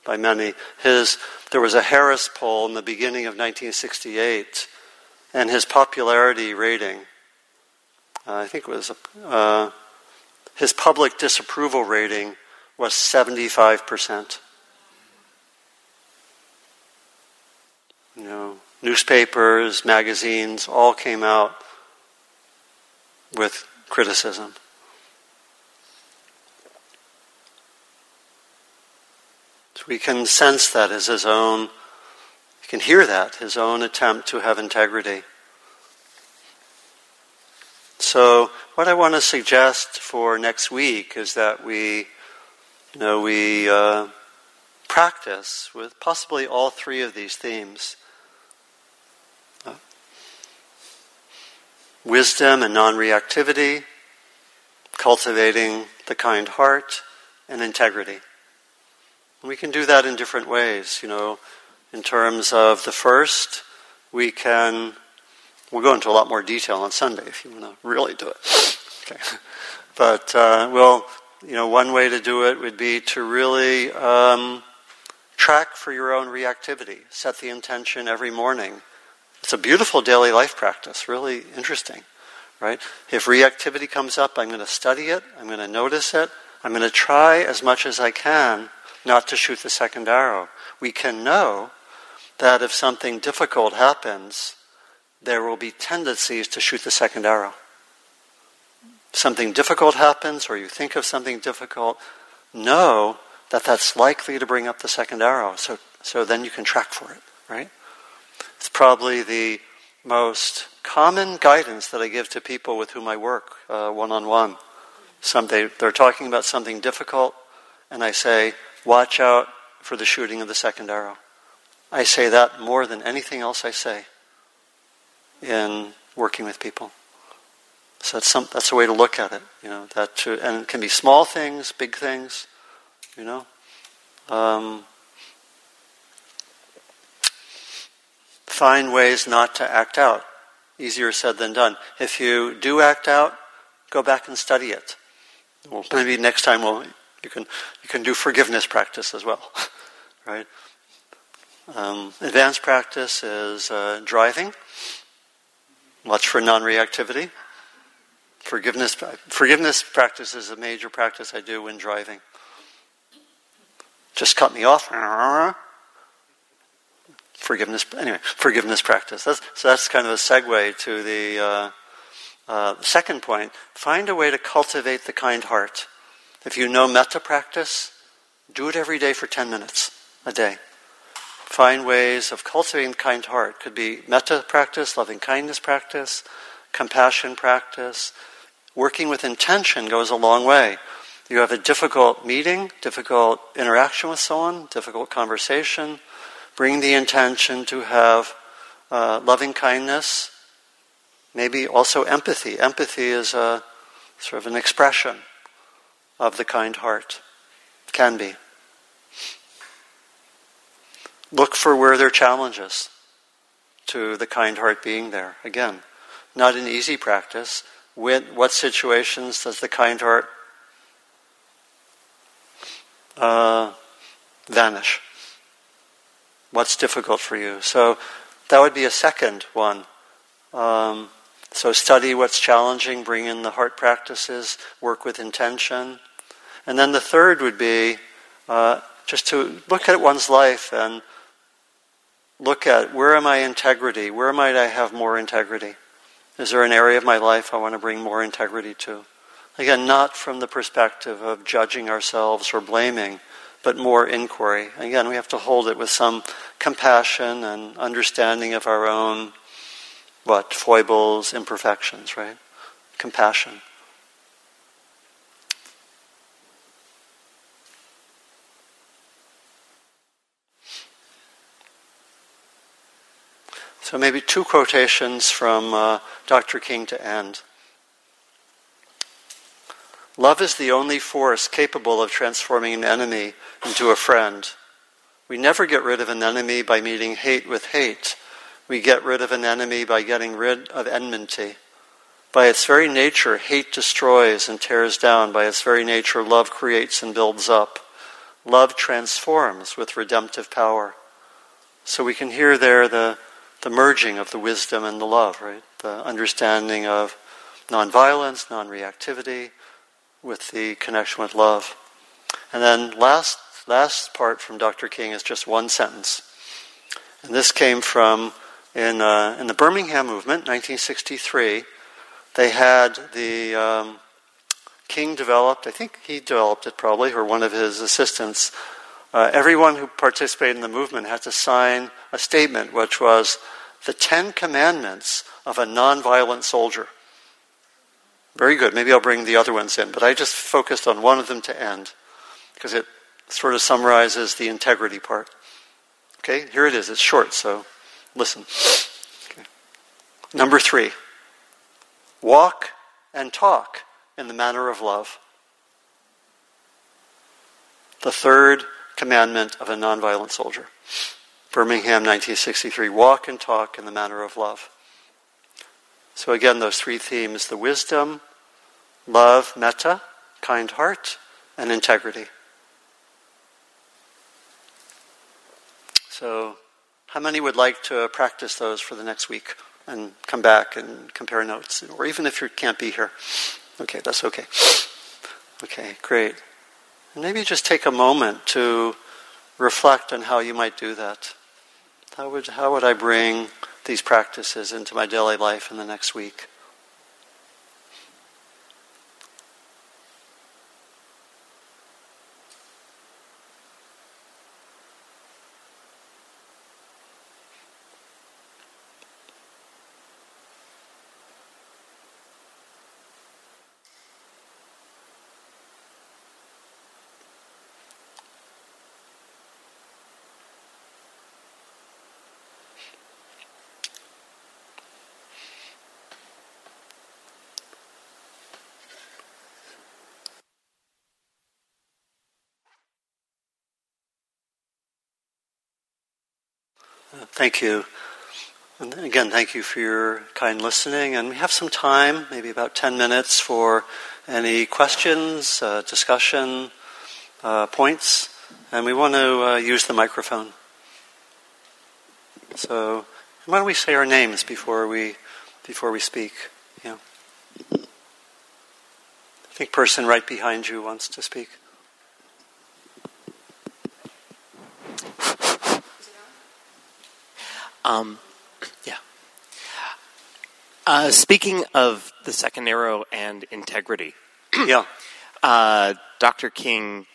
S1: by many. His, there was a Harris poll in the beginning of 1968, and his popularity rating, uh, I think it was, uh, his public disapproval rating was 75%. You know, newspapers, magazines, all came out with criticism. So we can sense that as his own, you can hear that, his own attempt to have integrity. So, what I want to suggest for next week is that we, you know, we uh, practice with possibly all three of these themes. wisdom and non reactivity, cultivating the kind heart, and integrity. We can do that in different ways. You know, in terms of the first, we can, we'll go into a lot more detail on Sunday if you want to really do it. (laughs) Okay. But, uh, well, you know, one way to do it would be to really um, track for your own reactivity. Set the intention every morning it's a beautiful daily life practice, really interesting, right? If reactivity comes up, I'm going to study it, I'm going to notice it, I'm going to try as much as I can not to shoot the second arrow. We can know that if something difficult happens, there will be tendencies to shoot the second arrow. Something difficult happens, or you think of something difficult, know that that's likely to bring up the second arrow. So, so then you can track for it, right? It's probably the most common guidance that I give to people with whom I work uh, one on one. Someday they're talking about something difficult, and I say, Watch out for the shooting of the second arrow. I say that more than anything else I say in working with people. So that's some, that's a way to look at it, you know. That to, and it can be small things, big things, you know. Um, find ways not to act out. Easier said than done. If you do act out, go back and study it. Well, maybe next time we'll, you can you can do forgiveness practice as well, (laughs) right? Um, advanced practice is uh, driving. Watch for non-reactivity. Forgiveness forgiveness practice is a major practice I do when driving. Just cut me off forgiveness. Anyway, forgiveness practice. That's, so that's kind of a segue to the uh, uh, second point. Find a way to cultivate the kind heart. If you know metta practice, do it every day for ten minutes a day. Find ways of cultivating kind heart. Could be metta practice, loving kindness practice, compassion practice. Working with intention goes a long way. You have a difficult meeting, difficult interaction with someone, difficult conversation Bring the intention to have uh, loving kindness, maybe also empathy. Empathy is a sort of an expression of the kind heart. Can be. Look for where there are challenges to the kind heart being there. Again, not an easy practice. When, what situations does the kind heart uh, vanish? What's difficult for you? So that would be a second one. Um, So study what's challenging, bring in the heart practices, work with intention. And then the third would be uh, just to look at one's life and look at where am I integrity? Where might I have more integrity? Is there an area of my life I want to bring more integrity to? Again, not from the perspective of judging ourselves or blaming, but more inquiry. Again, we have to hold it with some compassion and understanding of our own, what, foibles, imperfections, right? Compassion. So maybe two quotations from uh, Dr. King to end. Love is the only force capable of transforming an enemy into a friend. We never get rid of an enemy by meeting hate with hate. We get rid of an enemy by getting rid of enmity. By its very nature, hate destroys and tears down. By its very nature, love creates and builds up. Love transforms with redemptive power. So we can hear there the the merging of the wisdom and the love, right? The understanding of nonviolence, non-reactivity, with the connection with love. And then last last part from Dr. King is just one sentence, and this came from in uh, in the Birmingham movement, 1963. They had the um, King developed. I think he developed it probably, or one of his assistants. Uh, everyone who participated in the movement had to sign a statement, which was the Ten Commandments of a nonviolent soldier. Very good. Maybe I'll bring the other ones in, but I just focused on one of them to end because it sort of summarizes the integrity part. Okay, here it is. It's short, so listen. Okay. Number three walk and talk in the manner of love. The third commandment of a nonviolent soldier. Birmingham, 1963. Walk and talk in the manner of love. So, again, those three themes the wisdom, love, metta, kind heart, and integrity. So, how many would like to practice those for the next week and come back and compare notes? Or even if you can't be here. Okay, that's okay. Okay, great. Maybe just take a moment to reflect on how you might do that. How would, how would I bring these practices into my daily life in the next week? Thank you. And again, thank you for your kind listening. And we have some time, maybe about 10 minutes, for any questions, uh, discussion, uh, points. And we want to uh, use the microphone. So, why don't we say our names before we, before we speak? Yeah. I think person right behind you wants to speak.
S3: Um, yeah. Uh, speaking of the second arrow and integrity, (clears throat)
S1: yeah.
S3: Uh, Dr. King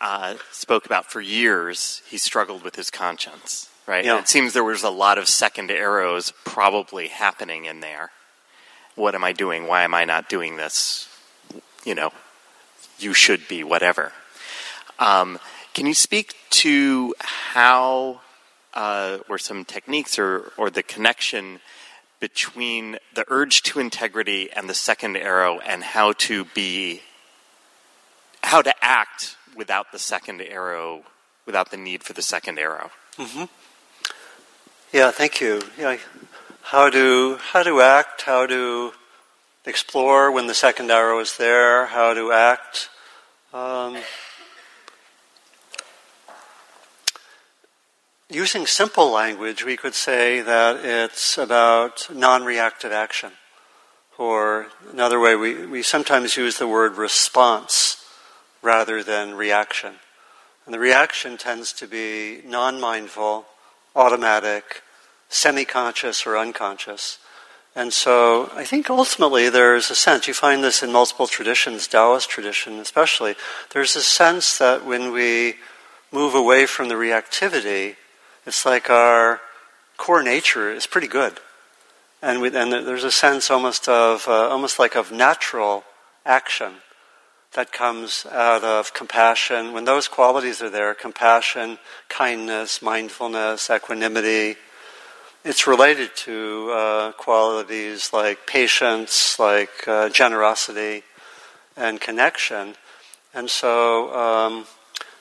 S3: uh, spoke about for years he struggled with his conscience, right?
S1: Yeah.
S3: it seems there was a lot of second arrows probably happening in there. What am I doing? Why am I not doing this? You know, you should be, whatever. Um, can you speak to how uh, or some techniques or, or the connection between the urge to integrity and the second arrow and how to be how to act without the second arrow without the need for the second arrow.
S1: Mm-hmm. yeah thank you. Yeah how to how to act how to explore when the second arrow is there how to act. Um, Using simple language, we could say that it's about non reactive action. Or another way, we, we sometimes use the word response rather than reaction. And the reaction tends to be non mindful, automatic, semi conscious, or unconscious. And so I think ultimately there's a sense, you find this in multiple traditions, Taoist tradition especially, there's a sense that when we move away from the reactivity, it's like our core nature is pretty good. And, we, and there's a sense almost of, uh, almost like of natural action that comes out of compassion. When those qualities are there, compassion, kindness, mindfulness, equanimity, it's related to uh, qualities like patience, like uh, generosity, and connection. And so, um,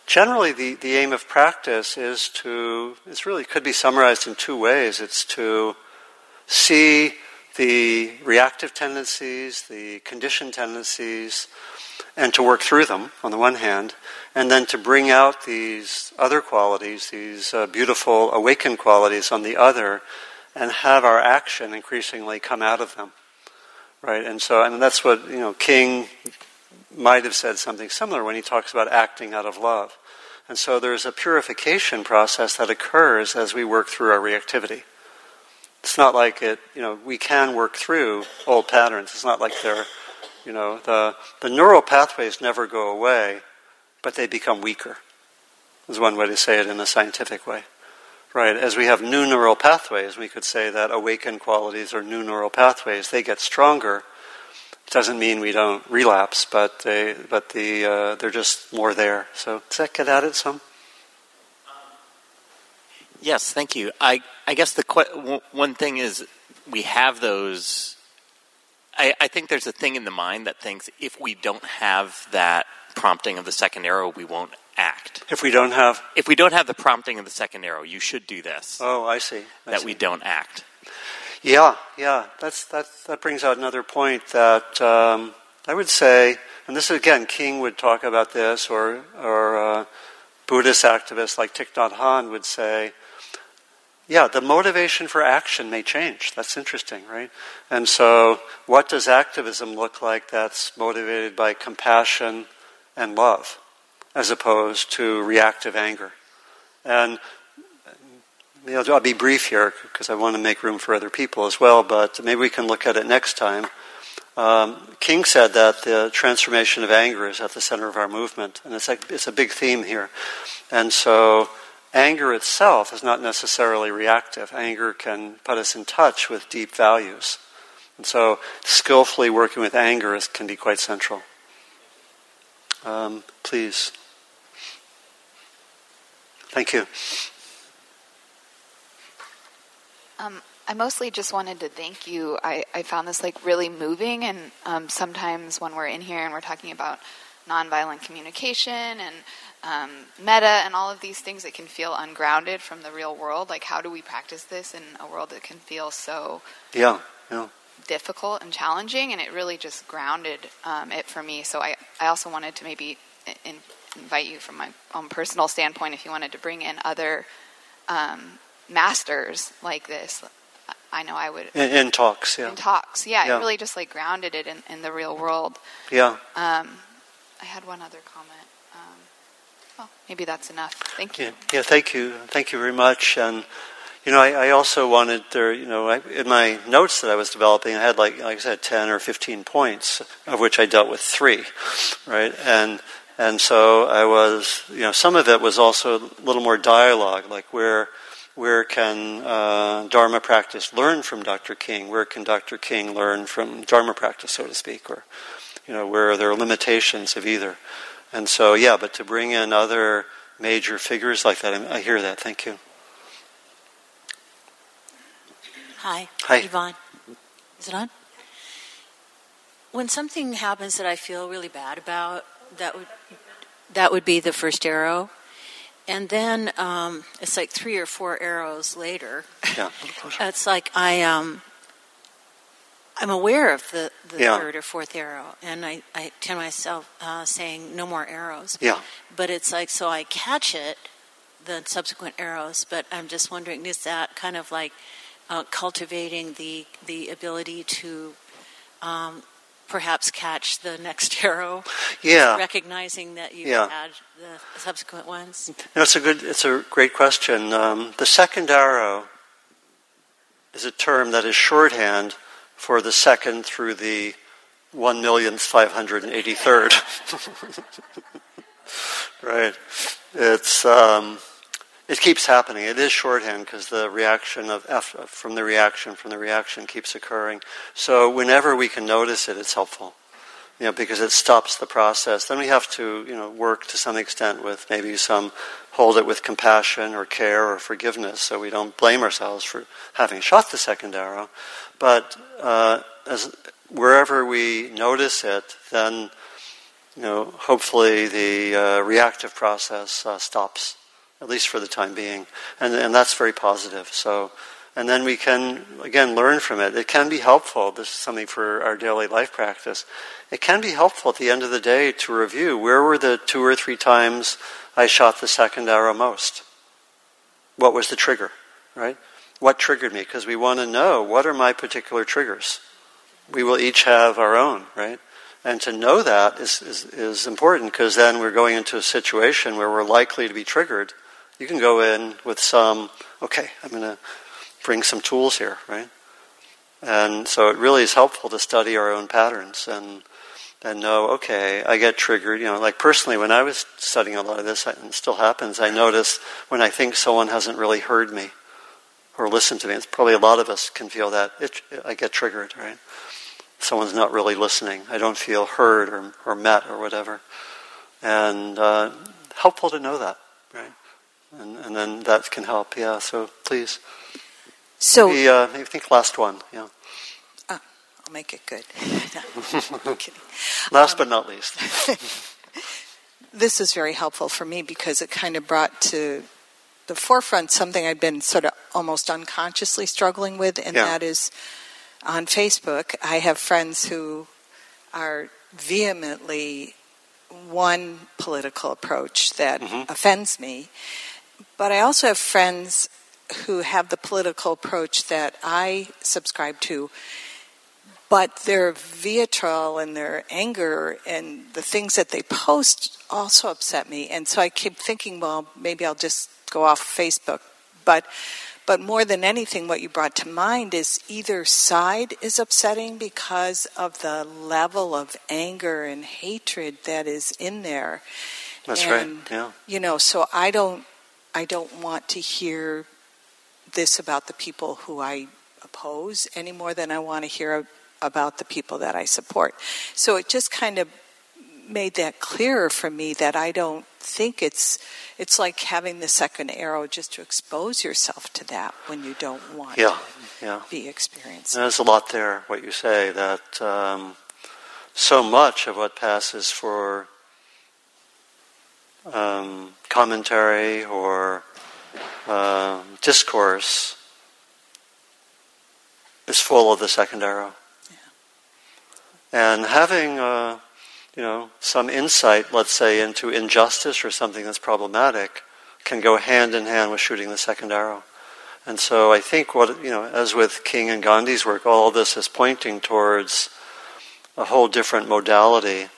S1: generally, the, the aim of practice is to, it's really could be summarized in two ways. It's to see the reactive tendencies, the conditioned tendencies, and to work through them on the one hand, and then to bring out these other qualities, these uh, beautiful awakened qualities on the other, and have our action increasingly come out of them. Right? And so, I and that's what, you know, King might have said something similar when he talks about acting out of love. And so there's a purification process that occurs as we work through our reactivity. It's not like it, you know, we can work through old patterns. It's not like they're you know, the, the neural pathways never go away, but they become weaker, is one way to say it in a scientific way. Right? As we have new neural pathways, we could say that awakened qualities are new neural pathways. They get stronger. Doesn't mean we don't relapse, but they, but the, uh, they're just more there. So does that get at it some?
S3: Yes, thank you. I, I guess the que- one thing is we have those I, I, think there's a thing in the mind that thinks if we don't have that prompting of the second arrow, we won't act.
S1: If we don't have,
S3: if we don't have the prompting of the second arrow, you should do this.
S1: Oh, I see.
S3: I that
S1: see.
S3: we don't act.
S1: Yeah, yeah. That's that. That brings out another point that um, I would say, and this is again, King would talk about this, or or uh, Buddhist activists like Thich Nhat Hanh would say yeah, the motivation for action may change. That's interesting, right? And so, what does activism look like that's motivated by compassion and love, as opposed to reactive anger? And know, I'll be brief here because I want to make room for other people as well, but maybe we can look at it next time. Um, King said that the transformation of anger is at the center of our movement, and it's a, it's a big theme here. And so, anger itself is not necessarily reactive. Anger can put us in touch with deep values. And so, skillfully working with anger is, can be quite central. Um, please. Thank you.
S4: Um, I mostly just wanted to thank you. I, I found this like really moving, and um, sometimes when we're in here and we're talking about nonviolent communication and um, metta and all of these things that can feel ungrounded from the real world. Like, how do we practice this in a world that can feel so
S1: yeah, yeah.
S4: difficult and challenging? And it really just grounded um, it for me. So I, I also wanted to maybe in, invite you from my own personal standpoint if you wanted to bring in other um, masters like this. I know I would.
S1: In, in talks, yeah.
S4: In talks, yeah, yeah. It really just like grounded it in, in the real world.
S1: Yeah.
S4: Um, I had one other comment. Well, maybe that's enough. Thank you.
S1: Yeah, yeah thank you. Thank you very much. And, you know, I, I also wanted there, you know, I, in my notes that I was developing, I had like, like I said, 10 or 15 points, of which I dealt with three, right? And, and so I was, you know, some of it was also a little more dialogue, like where, where can uh, Dharma practice learn from Dr. King? Where can Dr. King learn from Dharma practice, so to speak? Or, you know, where are there limitations of either? And so, yeah, but to bring in other major figures like that, I hear that. Thank you.
S5: Hi.
S1: Hi.
S5: Yvonne. Is it on? When something happens that I feel really bad about, that would that would be the first arrow. And then um, it's like three or four arrows later.
S1: Yeah. (laughs)
S5: it's like I um, I'm aware of the, the
S1: yeah.
S5: third or fourth arrow, and I, I tell myself uh, saying no more arrows.
S1: Yeah.
S5: But it's like so I catch it, the subsequent arrows. But I'm just wondering, is that kind of like uh, cultivating the the ability to um, perhaps catch the next (laughs) arrow,
S1: Yeah.
S5: recognizing that you
S1: Yeah.
S5: had the subsequent ones.
S1: Know, it's a good, it's a great question. Um, the second arrow is a term that is shorthand for the second through the one millionth five hundred and eighty third. (laughs) right. It's um, it keeps happening. It is shorthand because the reaction of F from the reaction from the reaction keeps occurring. So whenever we can notice it, it's helpful you know, because it stops the process. Then we have to, you know, work to some extent with maybe some hold it with compassion or care or forgiveness, so we don't blame ourselves for having shot the second arrow. But uh, as wherever we notice it, then you know, hopefully the uh, reactive process uh, stops, at least for the time being, and and that's very positive. So and then we can again learn from it. It can be helpful. This is something for our daily life practice. It can be helpful at the end of the day to review where were the two or three times I shot the second arrow most. What was the trigger, right? What triggered me? Because we want to know what are my particular triggers. We will each have our own, right? And to know that is, is, is important because then we're going into a situation where we're likely to be triggered. You can go in with some, okay, I'm going to bring some tools here, right? And so it really is helpful to study our own patterns and and know, okay, I get triggered. You know, like personally, when I was studying a lot of this, and it still happens, I notice when I think someone hasn't really heard me or listened to me. It's probably a lot of us can feel that. It, I get triggered, right? Someone's not really listening. I don't feel heard or, or met or whatever. And uh, helpful to know that, right? And, and then that can help. Yeah. So please.
S6: So
S1: maybe, uh, maybe think last one. Yeah.
S6: I'll make it good. (laughs) No. (laughs)
S1: Last but not least. (laughs)
S6: This is very helpful for me because it kind of brought to the forefront something I'd been sort of almost unconsciously struggling with, and
S1: Yeah.
S6: that is on Facebook. I have friends who are vehemently one political approach that
S1: Mhm.
S6: offends me, but I also have friends who have the political approach that I subscribe to, but their vitriol and their anger and the things that they post also upset me. And so I keep thinking, well, maybe I'll just go off Facebook. But but more than anything, what you brought to mind is either side is upsetting because of the level of anger and hatred that is in there.
S1: That's
S6: And,
S1: right. Yeah.
S6: You know, so I don't I don't want to hear this about the people who I oppose any more than I want to hear about the people that I support. So it just kind of made that clearer for me that I don't think it's it's like having the second arrow just to expose yourself to that when you don't want
S1: Yeah.
S6: to
S1: Yeah.
S6: be experiencing.
S1: There's a lot there, what you say, that um, so much of what passes for um, commentary or uh, discourse is full of the second arrow. And having, uh, you know, some insight, let's say, into injustice or something that's problematic, can go hand in hand with shooting the second arrow. And so I think what, you know, as with King and Gandhi's work, all this is pointing towards a whole different modality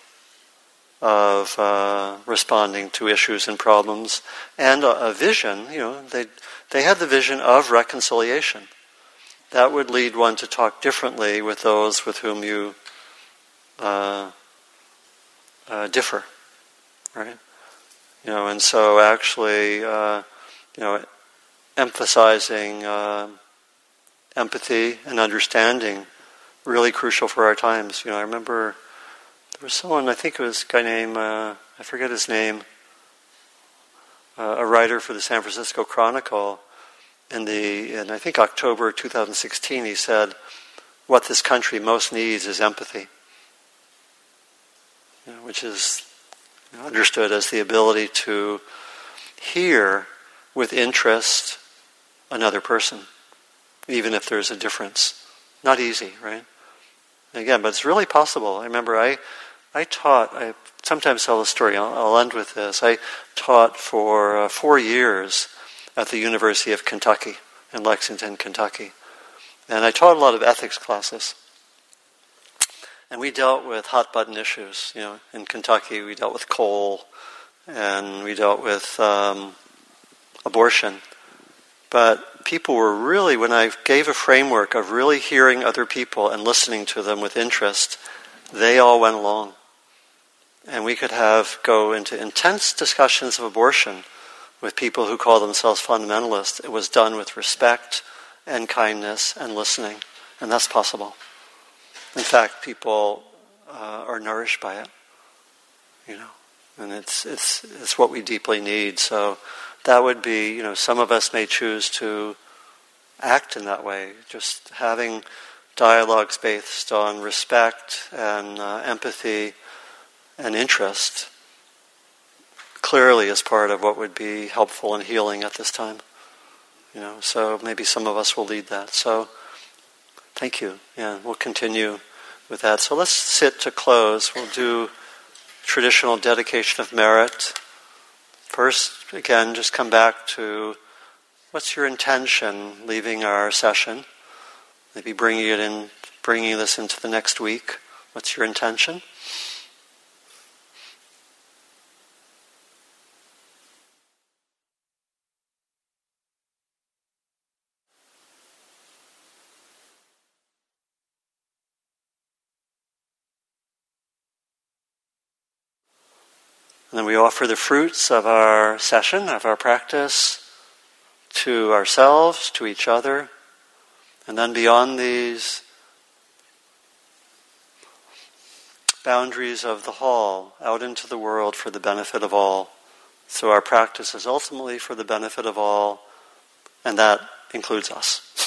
S1: of uh, responding to issues and problems and a, a vision, you know, they, they had the vision of reconciliation. That would lead one to talk differently with those with whom you uh, uh, differ, right? You know, and so actually, uh, you know, emphasizing uh, empathy and understanding really crucial for our times. You know, I remember there was someone, I think it was a guy named, uh, I forget his name, uh, a writer for the San Francisco Chronicle. In the, in I think October 2016, he said, "What this country most needs is empathy," you know, which is understood as the ability to hear with interest another person, even if there's a difference. Not easy, right? Again, but it's really possible. I remember I, I taught, I sometimes tell the story, I'll, I'll end with this. I taught for uh, four years at the University of Kentucky in Lexington, Kentucky. And I taught a lot of ethics classes. And we dealt with hot button issues. You know, in Kentucky, we dealt with coal, and we dealt with um, abortion. But people were really, when I gave a framework of really hearing other people and listening to them with interest, they all went along. And we could have go into intense discussions of abortion with people who call themselves fundamentalists. It was done with respect and kindness and listening, and that's possible. In fact, people uh, are nourished by it, you know, and it's it's it's what we deeply need. So that would be, you know, some of us may choose to act in that way, just having dialogues based on respect and uh, empathy and interest clearly is part of what would be helpful and healing at this time. You know, so maybe some of us will lead that. So thank you. Yeah, we'll continue with that. So let's sit to close. We'll do traditional dedication of merit. First, again, just come back to what's your intention leaving our session? Maybe bringing it in, bringing this into the next week. What's your intention? Offer the fruits of our session, of our practice, to ourselves, to each other. And then beyond these boundaries of the hall, out into the world for the benefit of all. So our practice is ultimately for the benefit of all, and that includes us.